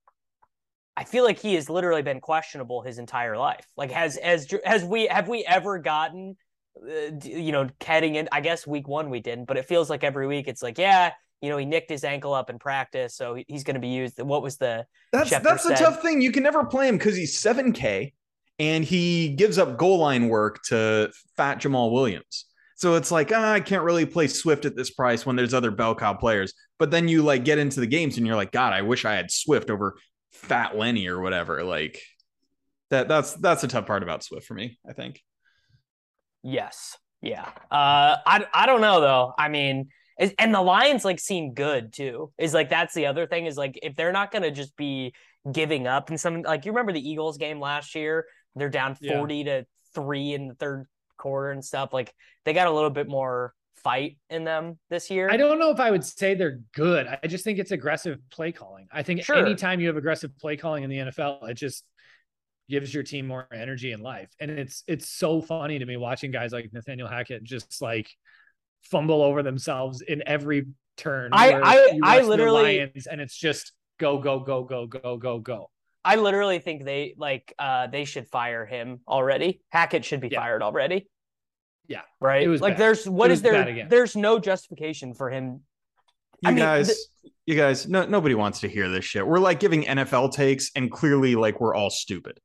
I feel like he has literally been questionable his entire life. Like has as has we have we ever gotten uh, you know heading in I guess week 1 we didn't, but it feels like every week it's like yeah, you know he nicked his ankle up in practice so he's going to be used. What was the that's Schefter that's the tough thing. You can never play him because he's seven K and he gives up goal line work to fat Jamaal Williams. So it's like ah, I can't really play Swift at this price when there's other bell cow players. But then you like get into the games and you're like, God, I wish I had Swift over Fat Lenny or whatever. Like that that's that's the tough part about Swift for me. I think. Yes. Yeah. Uh I I don't know though. I mean, is- and the Lions like seem good too. Is like that's the other thing is like if they're not going to just be giving up and some like you remember the Eagles game last year, they're down Yeah. 40 to 3 in the third quarter and stuff. Like they got a little bit more fight in them this year. I don't know if I would say they're good. I just think it's aggressive play calling. I think Sure. anytime you have aggressive play calling in the NFL, it just gives your team more energy and life. And it's it's so funny to me watching guys like Nathaniel Hackett just like fumble over themselves in every turn. I- I- I literally- Lions and it's just go go go go go go go. I literally think they like uh they should fire him already. Hackett should be Yeah. fired already. Yeah. Right. It was like bad. there's what It is was bad there? There's no justification for him. You I mean, guys, the- you guys, no, nobody wants to hear this shit. We're like giving NFL takes, and clearly, like we're all stupid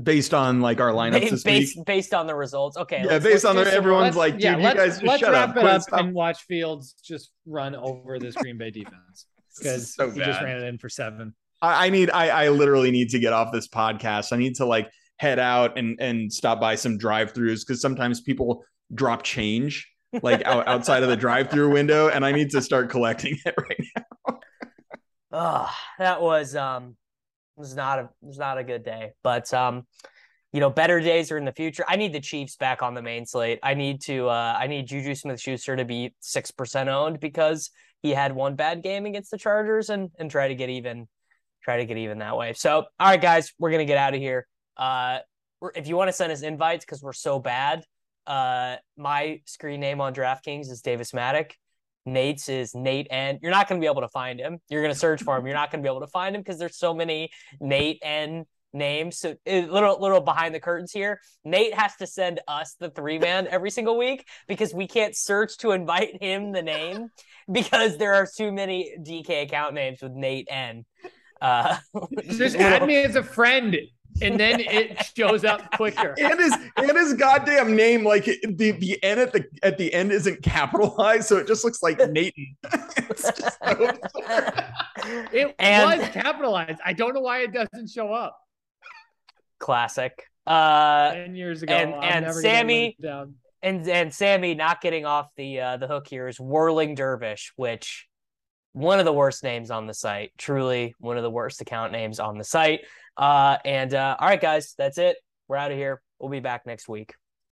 based on like our lineups Based, this based, week. based on the results. Okay. Yeah, let's- based let's on the- everyone's Let's- like, dude, yeah, you guys just let's shut wrap up. it up stop. and watch Fields just run over this Green Bay defense because so he just ran it in for seven. I, I need, I, I literally need to get off this podcast. I need to like head out and and stop by some drive-throughs because sometimes people drop change like out, outside of the drive-through window, and I need to start collecting it right now. Ugh, that was um was not a was not a good day. But um, you know, better days are in the future. I need the Chiefs back on the main slate. I need to uh I need Juju Smith Schuster to be six percent owned because he had one bad game against the Chargers and and try to get even try to get even that way. So all right guys, we're gonna get out of here. Uh if you want to send us invites because we're so bad, uh my screen name on DraftKings is Davis Maddock. Nate's is Nate and you're not going to be able to find him. You're going to search for him. You're not going to be able to find him because there's so many Nate and names. So a little little behind the curtains here. Nate has to send us the three man every single week because we can't search to invite him the name because there are too many DK account names with Nate and uh Just add me as a friend, and then it shows up quicker. and his and his goddamn name, like the the end at the at the end isn't capitalized, so it just looks like Nathan. So. It And- was capitalized. I don't know why it doesn't show up. classic. Uh Ten years ago, and- I'm and Sammy- live it down. and and Sammy not getting off the uh, the hook here is Whirling Dervish, which one of the worst names on the site. Truly one of the worst account names on the site. Uh, and uh, all right, guys, that's it. We're out of here. We'll be back next week.